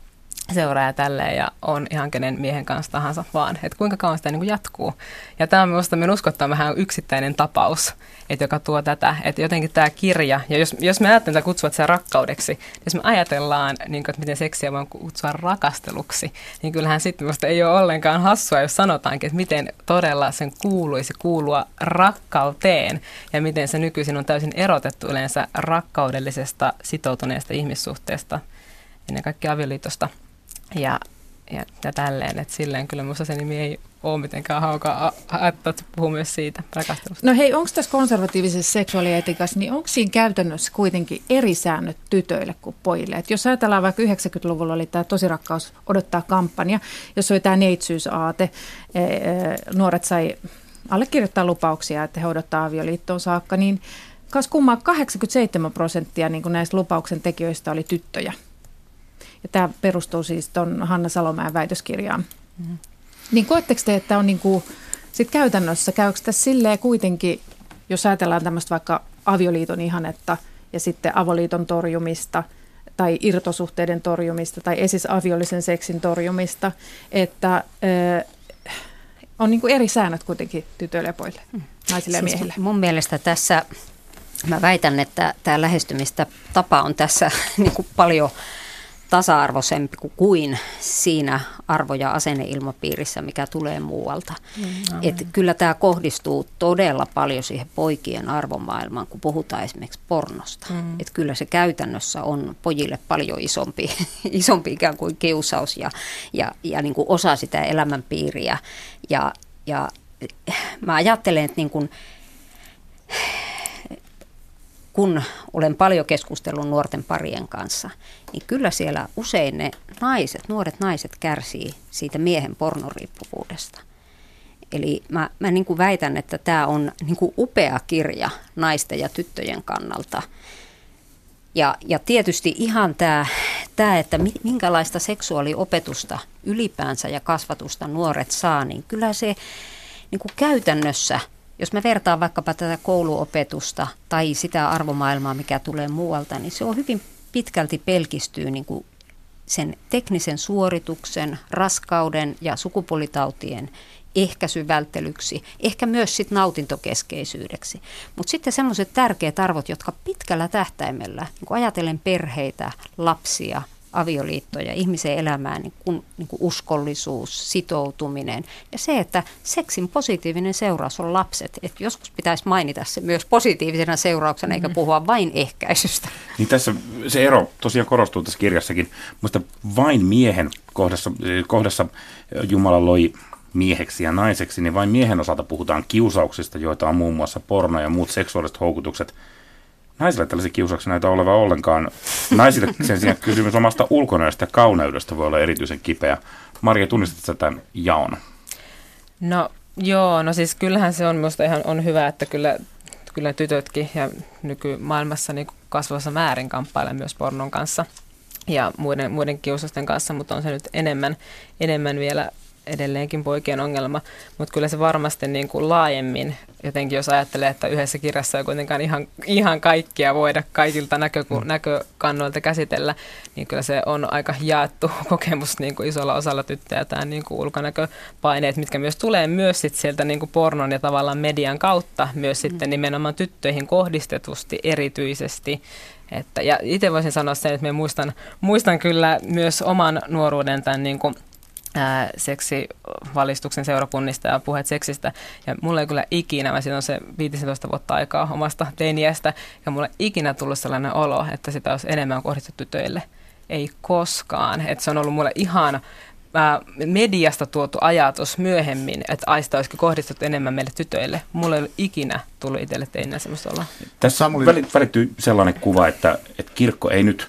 seuraa tälleen ja on ihan kenen miehen kanssa tahansa vaan, että kuinka kauan sitä niin kuin jatkuu. Ja tämä on minusta, minun uskottaa vähän yksittäinen tapaus, että joka tuo tätä, että jotenkin tämä kirja, ja jos, jos me ajattelemme kutsua sitä rakkaudeksi, jos me ajatellaan, niin kuin, että miten seksiä voi kutsua rakasteluksi, niin kyllähän sitten minusta ei ole ollenkaan hassua, jos sanotaankin, että miten todella sen kuuluisi kuulua rakkauteen, ja miten se nykyisin on täysin erotettu yleensä rakkaudellisesta sitoutuneesta ihmissuhteesta, ennen kaikkea avioliitosta ja, ja, ja tälleen, että silleen kyllä minusta se nimi ei ole mitenkään haukaa, että puhuu myös siitä rakastelusta. No hei, onko tässä konservatiivisessa seksuaalietikassa, niin onko siinä käytännössä kuitenkin eri säännöt tytöille kuin pojille? Et jos ajatellaan vaikka 90-luvulla oli tämä Tosi rakkaus odottaa kampanja, jos oli tämä neitsyysaate, e, e, nuoret sai allekirjoittaa lupauksia, että he odottaa avioliittoon saakka, niin kas kummaa 87 prosenttia niin näistä lupauksen tekijöistä oli tyttöjä. Ja tämä perustuu siis tuon Hanna Salomäen väitöskirjaan. Mm-hmm. Niin koetteko te, että on niin kuin, sit käytännössä, käykö tässä silleen kuitenkin, jos ajatellaan tämmöistä vaikka avioliiton ihannetta ja sitten avoliiton torjumista tai irtosuhteiden torjumista tai esis aviollisen seksin torjumista, että ö, on niin kuin eri säännöt kuitenkin tytöille ja pojille, naisille siis ja miehille. Mun mielestä tässä mä väitän, että tämä lähestymistä tapa on tässä niin kuin paljon tasa-arvoisempi kuin siinä arvo- ja asenneilmapiirissä, mikä tulee muualta. Mm, Et kyllä tämä kohdistuu todella paljon siihen poikien arvomaailmaan, kun puhutaan esimerkiksi pornosta. Mm. Et kyllä se käytännössä on pojille paljon isompi, isompi ikään kuin kiusaus ja, ja, ja niin kuin osa sitä elämänpiiriä. Ja, ja mä ajattelen, että niin kuin, kun olen paljon keskustellut nuorten parien kanssa, niin kyllä siellä usein ne naiset, nuoret naiset kärsii siitä miehen pornoriippuvuudesta. Eli mä, mä niin kuin väitän, että tämä on niin kuin upea kirja naisten ja tyttöjen kannalta. Ja, ja tietysti ihan tämä, tämä, että minkälaista seksuaaliopetusta ylipäänsä ja kasvatusta nuoret saa, niin kyllä se niin kuin käytännössä – jos mä vertaan vaikkapa tätä kouluopetusta tai sitä arvomaailmaa, mikä tulee muualta, niin se on hyvin pitkälti pelkistyy niin kuin sen teknisen suorituksen, raskauden ja sukupuolitautien ehkäisyvälttelyksi, ehkä myös sit nautintokeskeisyydeksi. Mutta sitten semmoiset tärkeät arvot, jotka pitkällä tähtäimellä, niin kun ajatellen perheitä, lapsia, avioliittoja, ihmisen elämään, niin kuin, niin kuin uskollisuus, sitoutuminen ja se, että seksin positiivinen seuraus on lapset. Et joskus pitäisi mainita se myös positiivisena seurauksena eikä mm. puhua vain ehkäisystä. Niin tässä se ero tosiaan korostuu tässä kirjassakin. Mutta vain miehen kohdassa, kohdassa Jumala loi mieheksi ja naiseksi, niin vain miehen osalta puhutaan kiusauksista, joita on muun muassa porno ja muut seksuaaliset houkutukset – naisille tällaisia kiusauksia näitä oleva ollenkaan. Naisille sen sijaan kysymys omasta ulkonäöstä ja kauneudesta voi olla erityisen kipeä. Maria, tunnistat tämän jaon? No joo, no siis kyllähän se on minusta ihan on hyvä, että kyllä, kyllä tytötkin ja nykymaailmassa niin kasvavassa määrin kamppailee myös pornon kanssa ja muiden, muiden kiusausten kanssa, mutta on se nyt enemmän, enemmän vielä edelleenkin poikien ongelma, mutta kyllä se varmasti niin kuin laajemmin, jotenkin jos ajattelee, että yhdessä kirjassa ei kuitenkaan ihan, ihan kaikkia voida kaikilta näköku- mm. näkökannoilta käsitellä, niin kyllä se on aika jaettu kokemus niin kuin isolla osalla tyttöjä, tämä niin kuin ulkonäköpaineet, mitkä myös tulee myös sit sieltä niin kuin pornon ja tavallaan median kautta myös mm. sitten nimenomaan tyttöihin kohdistetusti erityisesti, että, ja itse voisin sanoa sen, että me muistan, muistan kyllä myös oman nuoruuden tämän niin kuin seksivalistuksen seurakunnista ja puheet seksistä. Ja mulla ei kyllä ikinä, mä on se 15 vuotta aikaa omasta teiniästä, ja mulla ei ikinä tullut sellainen olo, että sitä olisi enemmän kohdistettu tytöille. Ei koskaan. Että se on ollut mulle ihan mediasta tuotu ajatus myöhemmin, että aista olisikin kohdistettu enemmän meille tytöille. Mulla ei ole ikinä tullut itselle teinä semmoista olla. Tässä Samuli... välittyy sellainen kuva, että, että kirkko ei nyt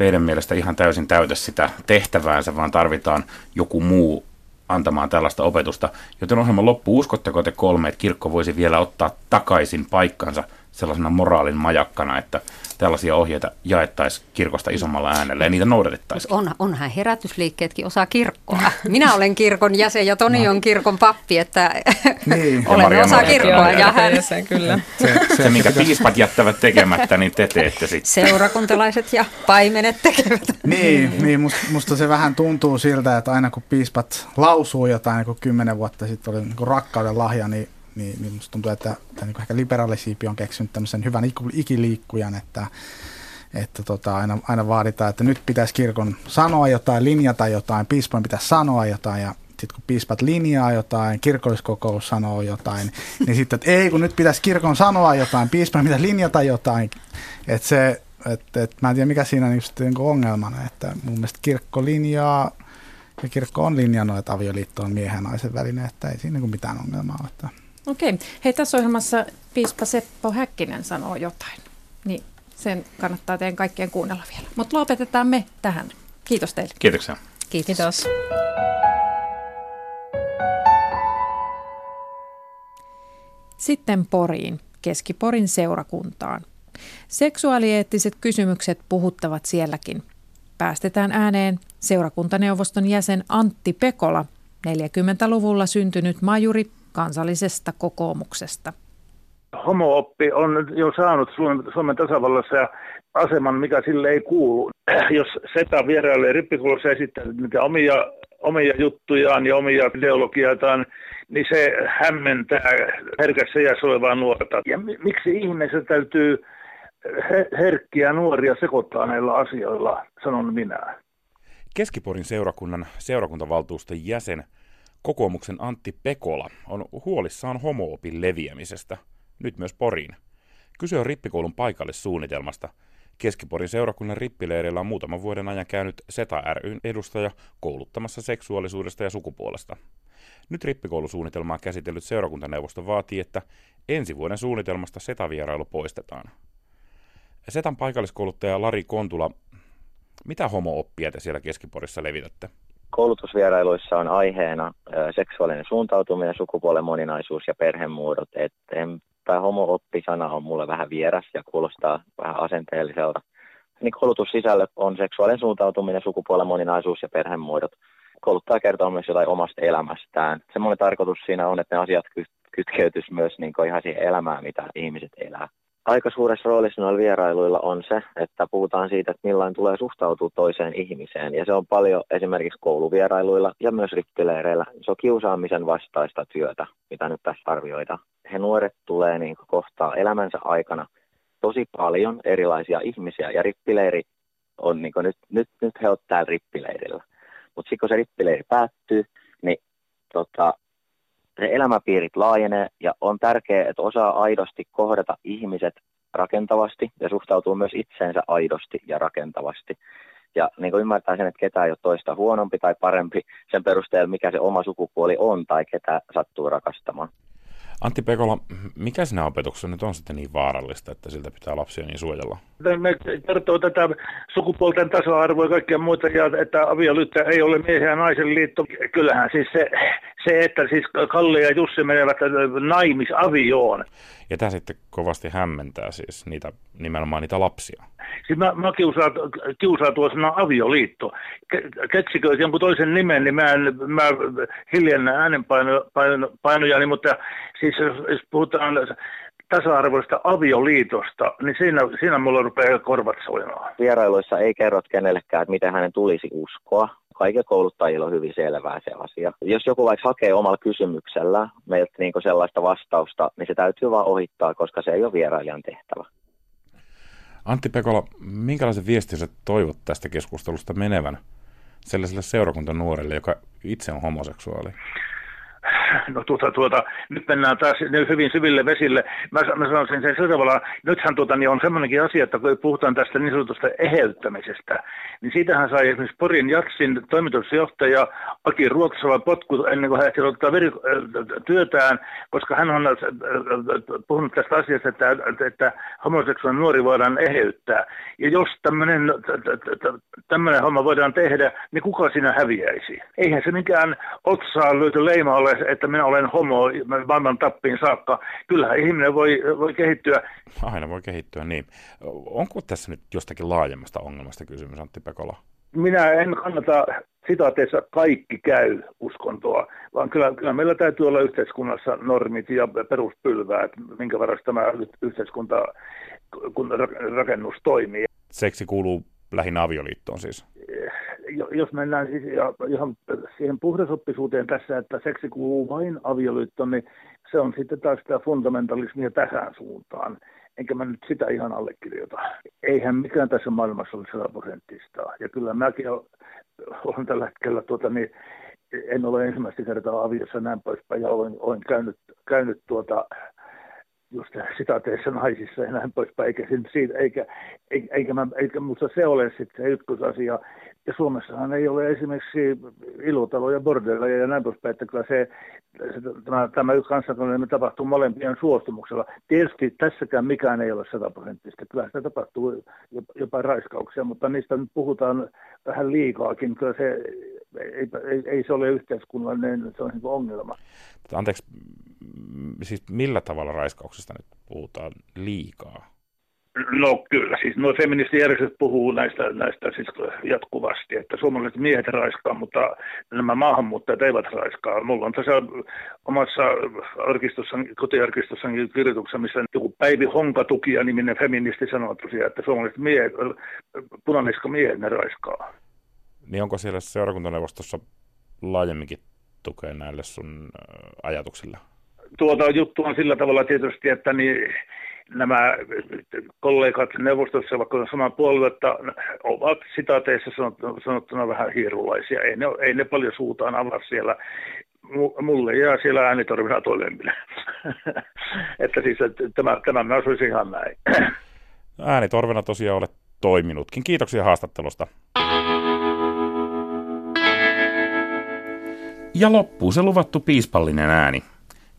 teidän mielestä ihan täysin täytä sitä tehtäväänsä, vaan tarvitaan joku muu antamaan tällaista opetusta. Joten ohjelman loppu, uskotteko te kolme, että kirkko voisi vielä ottaa takaisin paikkansa sellaisena moraalin majakkana, että tällaisia ohjeita jaettaisiin kirkosta isommalla äänellä ja niitä noudatettaisiin. On, onhan herätysliikkeetkin osa kirkkoa. Minä olen kirkon jäsen ja Toni on kirkon pappi, että niin. olemme osa kirkkoa. Ja hän... jäsen, kyllä. Se, se, se, minkä piispat jättävät tekemättä, niin te teette sitten. Seurakuntalaiset ja paimenet tekevät. Niin, niin musta, musta se vähän tuntuu siltä, että aina kun piispat lausuu jotain, niin kun kymmenen vuotta sitten oli niin rakkauden lahja, niin niin, niin musta tuntuu, että, että niin ehkä liberaalisiipi on keksinyt tämmöisen hyvän ikiliikkujan, että, että tota, aina, aina vaaditaan, että nyt pitäisi kirkon sanoa jotain, linjata jotain, piispan pitäisi sanoa jotain ja sitten kun piispat linjaa jotain, kirkolliskokous sanoo jotain, niin sitten, että ei kun nyt pitäisi kirkon sanoa jotain, piispan pitäisi linjata jotain, että se, että, että mä en tiedä mikä siinä on niin ongelmana, että mun mielestä kirkko linjaa ja kirkko on linjannut, että avioliitto on miehen ja naisen välinen, että ei siinä niin mitään ongelmaa ole. Okei. Hei, tässä ohjelmassa piispa Seppo Häkkinen sanoo jotain. Niin sen kannattaa teidän kaikkien kuunnella vielä. Mutta lopetetaan me tähän. Kiitos teille. Kiitoksia. Kiitos. Kiitos. Sitten Poriin, Keski-Porin seurakuntaan. Seksuaalieettiset kysymykset puhuttavat sielläkin. Päästetään ääneen seurakuntaneuvoston jäsen Antti Pekola, 40-luvulla syntynyt majuri kansallisesta kokoomuksesta. Homooppi on jo saanut Suomen tasavallassa ja aseman, mikä sille ei kuulu. Jos SETA vierailee rippikoulussa esittää niitä omia omia juttujaan ja omia ideologiataan, niin se hämmentää herkässä iässä olevaa nuorta. Ja miksi ihmeessä täytyy herkkiä nuoria sekoittaa näillä asioilla, sanon minä. Keskiporin seurakunnan seurakuntavaltuuston jäsen kokoomuksen Antti Pekola on huolissaan homoopin leviämisestä, nyt myös Poriin. Kyse on rippikoulun paikallissuunnitelmasta. Keskiporin seurakunnan rippileirillä on muutaman vuoden ajan käynyt SETA ryn edustaja kouluttamassa seksuaalisuudesta ja sukupuolesta. Nyt rippikoulusuunnitelmaa käsitellyt seurakuntaneuvosto vaatii, että ensi vuoden suunnitelmasta SETA-vierailu poistetaan. Setan paikalliskouluttaja Lari Kontula, mitä homo-oppia te siellä Keskiporissa levitätte? Koulutusvierailuissa on aiheena seksuaalinen suuntautuminen, sukupuolen moninaisuus ja perhemuodot. Tämä homo-oppi-sana on mulle vähän vieras ja kuulostaa vähän asenteelliselta. Niin koulutussisällöt on seksuaalinen suuntautuminen, sukupuolen moninaisuus ja perhemuodot. Kouluttaja kertoo myös jotain omasta elämästään. Semmoinen tarkoitus siinä on, että ne asiat kytkeytyisi myös niin ihan siihen elämään, mitä ihmiset elää aika suuressa roolissa noilla vierailuilla on se, että puhutaan siitä, että millain tulee suhtautua toiseen ihmiseen. Ja se on paljon esimerkiksi kouluvierailuilla ja myös rippileireillä. Se on kiusaamisen vastaista työtä, mitä nyt tässä arvioidaan. He nuoret tulee niin kohtaa elämänsä aikana tosi paljon erilaisia ihmisiä ja rippileiri on niin nyt, nyt, nyt he ovat täällä rippileirillä. Mutta sitten kun se rippileiri päättyy, niin tota, se elämäpiirit laajenee ja on tärkeää, että osaa aidosti kohdata ihmiset rakentavasti ja suhtautuu myös itseensä aidosti ja rakentavasti. Ja niin kuin ymmärtää sen, että ketään ei ole toista huonompi tai parempi sen perusteella, mikä se oma sukupuoli on tai ketä sattuu rakastamaan. Antti Pekola, mikä sinä opetuksessa nyt on sitten niin vaarallista, että siltä pitää lapsia niin suojella? Me kertoo tätä sukupuolten tasa-arvoa ja kaikkea muuta, ja että avioliitto ei ole miehen ja naisen liitto. Kyllähän siis se, se että siis Kalle ja Jussi menevät naimisavioon. Ja tämä sitten kovasti hämmentää siis niitä, nimenomaan niitä lapsia. Siis mä, mä kiusaan, kiusaan tuo sana avioliitto. Keksikö jonkun toisen nimen, niin mä, en, mä hiljennän äänenpainojani, mutta siis jos, jos puhutaan tasa-arvoista avioliitosta, niin siinä, siinä mulla rupeaa korvat soimaan. Vierailuissa ei kerrot kenellekään, että miten hänen tulisi uskoa. Kaikilla kouluttajilla on hyvin selvää se asia. Jos joku vaikka hakee omalla kysymyksellä meiltä niin sellaista vastausta, niin se täytyy vaan ohittaa, koska se ei ole vierailijan tehtävä. Antti Pekola, minkälaisen viestin sä toivot tästä keskustelusta menevän sellaiselle seurakuntanuorelle, joka itse on homoseksuaali? no tuota, tuota, nyt mennään taas hyvin syville vesille. Mä, mä sanoisin sen sillä tavalla, nythän tuota, niin on semmoinenkin asia, että kun puhutaan tästä niin sanotusta eheyttämisestä, niin siitähän sai esimerkiksi Porin Jatsin toimitusjohtaja Aki Ruotsala potku ennen kuin hän ehti ottaa veri, työtään, koska hän on puhunut tästä asiasta, että, että homoseksuaalinen nuori voidaan eheyttää. Ja jos tämmöinen, tämmöinen homma voidaan tehdä, niin kuka siinä häviäisi? Eihän se mikään otsaa löyty leima ole, että minä olen homo maailman tappiin saakka. Kyllähän ihminen voi, voi kehittyä. Aina voi kehittyä, niin. Onko tässä nyt jostakin laajemmasta ongelmasta kysymys, Antti Pekola? Minä en kannata sitaateissa kaikki käy uskontoa, vaan kyllä, kyllä meillä täytyy olla yhteiskunnassa normit ja peruspylväät, minkä varassa tämä yhteiskunta kun rakennus toimii. Seksi kuuluu lähinnä avioliittoon siis? Jos mennään siis ihan siihen puhdasoppisuuteen tässä, että seksi kuuluu vain avioliittoon, niin se on sitten taas sitä fundamentalismia tähän suuntaan. Enkä mä nyt sitä ihan allekirjoita. Eihän mikään tässä maailmassa ole sataprosenttista. Ja kyllä mäkin olen tällä hetkellä, tuota, niin en ole ensimmäistä kertaa aviossa näin poispäin, ja olen, olen käynyt, käynyt tuota, just sitaateissa naisissa ja näin poispäin, eikä, siitä, eikä, eikä, mä, eikä musta se ole sitten se ykkösasia. Ja Suomessahan ei ole esimerkiksi ilotaloja, bordelleja ja näin poispäin, että kyllä se, se tämä, tämä kanssakäyminen tapahtuu molempien suostumuksella. Tietysti tässäkään mikään ei ole sataprosenttista, kyllä sitä tapahtuu jopa raiskauksia, mutta niistä nyt puhutaan vähän liikaakin, kyllä se ei, ei, ei se ole yhteiskunnallinen, se on niin ongelma. Anteeksi, siis millä tavalla raiskauksesta nyt puhutaan liikaa? No kyllä, siis nuo feministijärjestöt puhuu näistä, näistä siis jatkuvasti, että suomalaiset miehet raiskaa, mutta nämä maahanmuuttajat eivät raiskaa. Mulla on tässä omassa arkistossani, kotiarkistossani kirjoituksessa, missä joku Päivi Honkatukia niminen feministi sanoo tosiaan, että suomalaiset miehet, punaniska miehet ne raiskaa. Niin onko siellä seurakuntaneuvostossa laajemminkin tukea näille sun ajatuksille? Tuota juttu on sillä tavalla tietysti, että niin nämä kollegat neuvostossa, vaikka on samaa puoluetta, ovat sitaateissa sanottuna vähän hiirulaisia. Ei ne, ei ne paljon suutaan avaa siellä. Mulle jää siellä äänitorvina toilemmille. että siis että tämä, tämä mä asuisin ihan näin. Äänitorvena tosiaan olet toiminutkin. Kiitoksia haastattelusta. Ja loppuu se luvattu piispallinen ääni.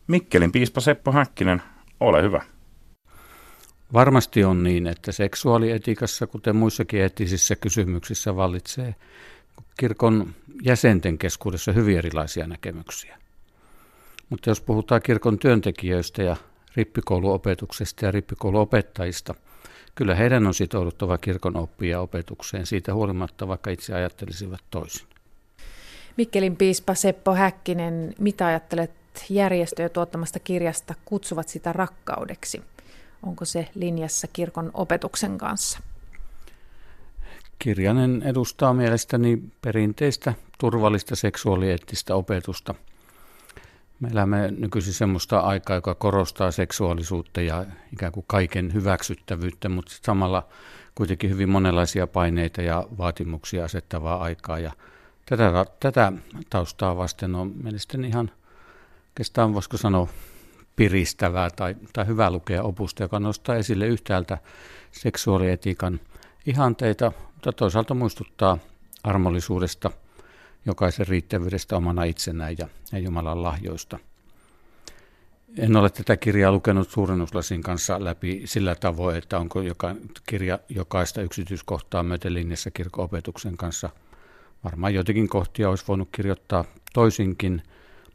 Mikkelin piispa Seppo Häkkinen, ole hyvä. Varmasti on niin, että seksuaalietiikassa, kuten muissakin eettisissä kysymyksissä, vallitsee kirkon jäsenten keskuudessa hyvin erilaisia näkemyksiä. Mutta jos puhutaan kirkon työntekijöistä ja rippikouluopetuksesta ja rippikouluopettajista, kyllä heidän on sitouduttava kirkon oppia opetukseen siitä huolimatta, vaikka itse ajattelisivat toisin. Mikkelin piispa Seppo Häkkinen, mitä ajattelet järjestöjä tuottamasta kirjasta Kutsuvat sitä rakkaudeksi? Onko se linjassa kirkon opetuksen kanssa? Kirjanen edustaa mielestäni perinteistä turvallista seksuaalieettistä opetusta. Me elämme nykyisin semmoista aikaa, joka korostaa seksuaalisuutta ja ikään kuin kaiken hyväksyttävyyttä, mutta samalla kuitenkin hyvin monenlaisia paineita ja vaatimuksia asettavaa aikaa. Ja tätä, tätä taustaa vasten on mielestäni ihan, oikeastaan voisiko sanoa, piristävää tai, tai hyvä lukea opusta, joka nostaa esille yhtäältä seksuaalietiikan ihanteita, mutta toisaalta muistuttaa armollisuudesta, jokaisen riittävyydestä omana itsenään ja, ja Jumalan lahjoista. En ole tätä kirjaa lukenut suurennuslasin kanssa läpi sillä tavoin, että onko joka, kirja jokaista yksityiskohtaa myöten linjassa kirkko-opetuksen kanssa. Varmaan joitakin kohtia olisi voinut kirjoittaa toisinkin –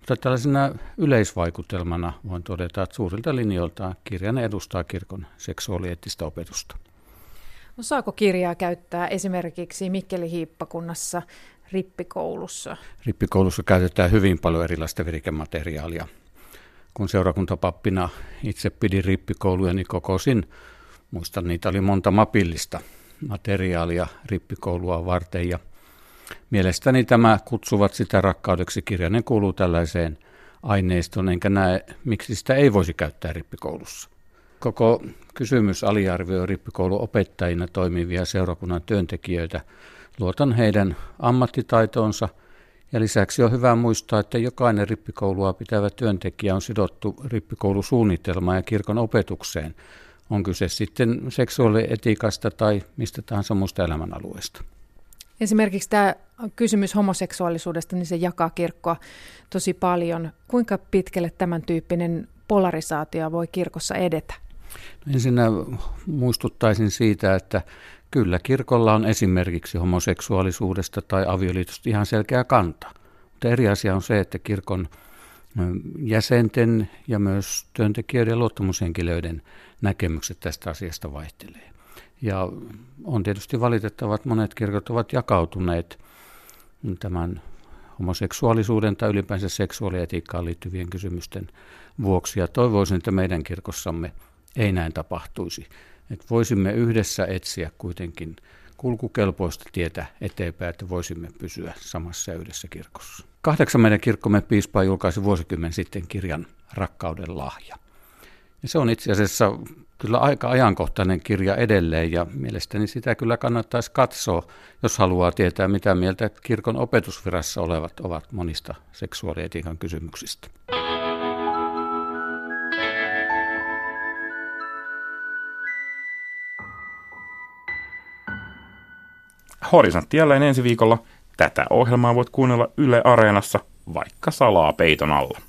mutta tällaisena yleisvaikutelmana voin todeta, että suurilta linjoiltaan kirjan edustaa kirkon seksuaalieettistä opetusta. No, saako kirjaa käyttää esimerkiksi Mikkeli Hiippakunnassa rippikoulussa? Rippikoulussa käytetään hyvin paljon erilaista virikemateriaalia. Kun seurakuntapappina itse pidin rippikouluja, niin kokosin, muistan niitä oli monta mapillista materiaalia rippikoulua varten ja – Mielestäni tämä kutsuvat sitä rakkaudeksi kirjainen kuuluu tällaiseen aineistoon, enkä näe, miksi sitä ei voisi käyttää rippikoulussa. Koko kysymys aliarvioi rippikouluopettajina toimivia seurakunnan työntekijöitä. Luotan heidän ammattitaitoonsa ja lisäksi on hyvä muistaa, että jokainen rippikoulua pitävä työntekijä on sidottu rippikoulusuunnitelmaan ja kirkon opetukseen. On kyse sitten seksuaalietiikasta tai mistä tahansa muusta elämänalueesta. Esimerkiksi tämä kysymys homoseksuaalisuudesta, niin se jakaa kirkkoa tosi paljon. Kuinka pitkälle tämän tyyppinen polarisaatio voi kirkossa edetä? No ensinnä muistuttaisin siitä, että kyllä kirkolla on esimerkiksi homoseksuaalisuudesta tai avioliitosta ihan selkeä kanta. Mutta eri asia on se, että kirkon jäsenten ja myös työntekijöiden ja luottamushenkilöiden näkemykset tästä asiasta vaihtelee. Ja on tietysti valitettava, että monet kirkot ovat jakautuneet tämän homoseksuaalisuuden tai ylipäänsä seksuaalietiikkaan liittyvien kysymysten vuoksi. Ja toivoisin, että meidän kirkossamme ei näin tapahtuisi. Että voisimme yhdessä etsiä kuitenkin kulkukelpoista tietä eteenpäin, että voisimme pysyä samassa yhdessä kirkossa. Kahdeksan meidän kirkkomme piispaa julkaisi vuosikymmen sitten kirjan Rakkauden lahja. Ja se on itse asiassa kyllä aika ajankohtainen kirja edelleen ja mielestäni sitä kyllä kannattaisi katsoa, jos haluaa tietää, mitä mieltä kirkon opetusvirassa olevat ovat monista seksuaalietiikan kysymyksistä. Horisontti jälleen ensi viikolla. Tätä ohjelmaa voit kuunnella Yle Areenassa vaikka salaa peiton alla.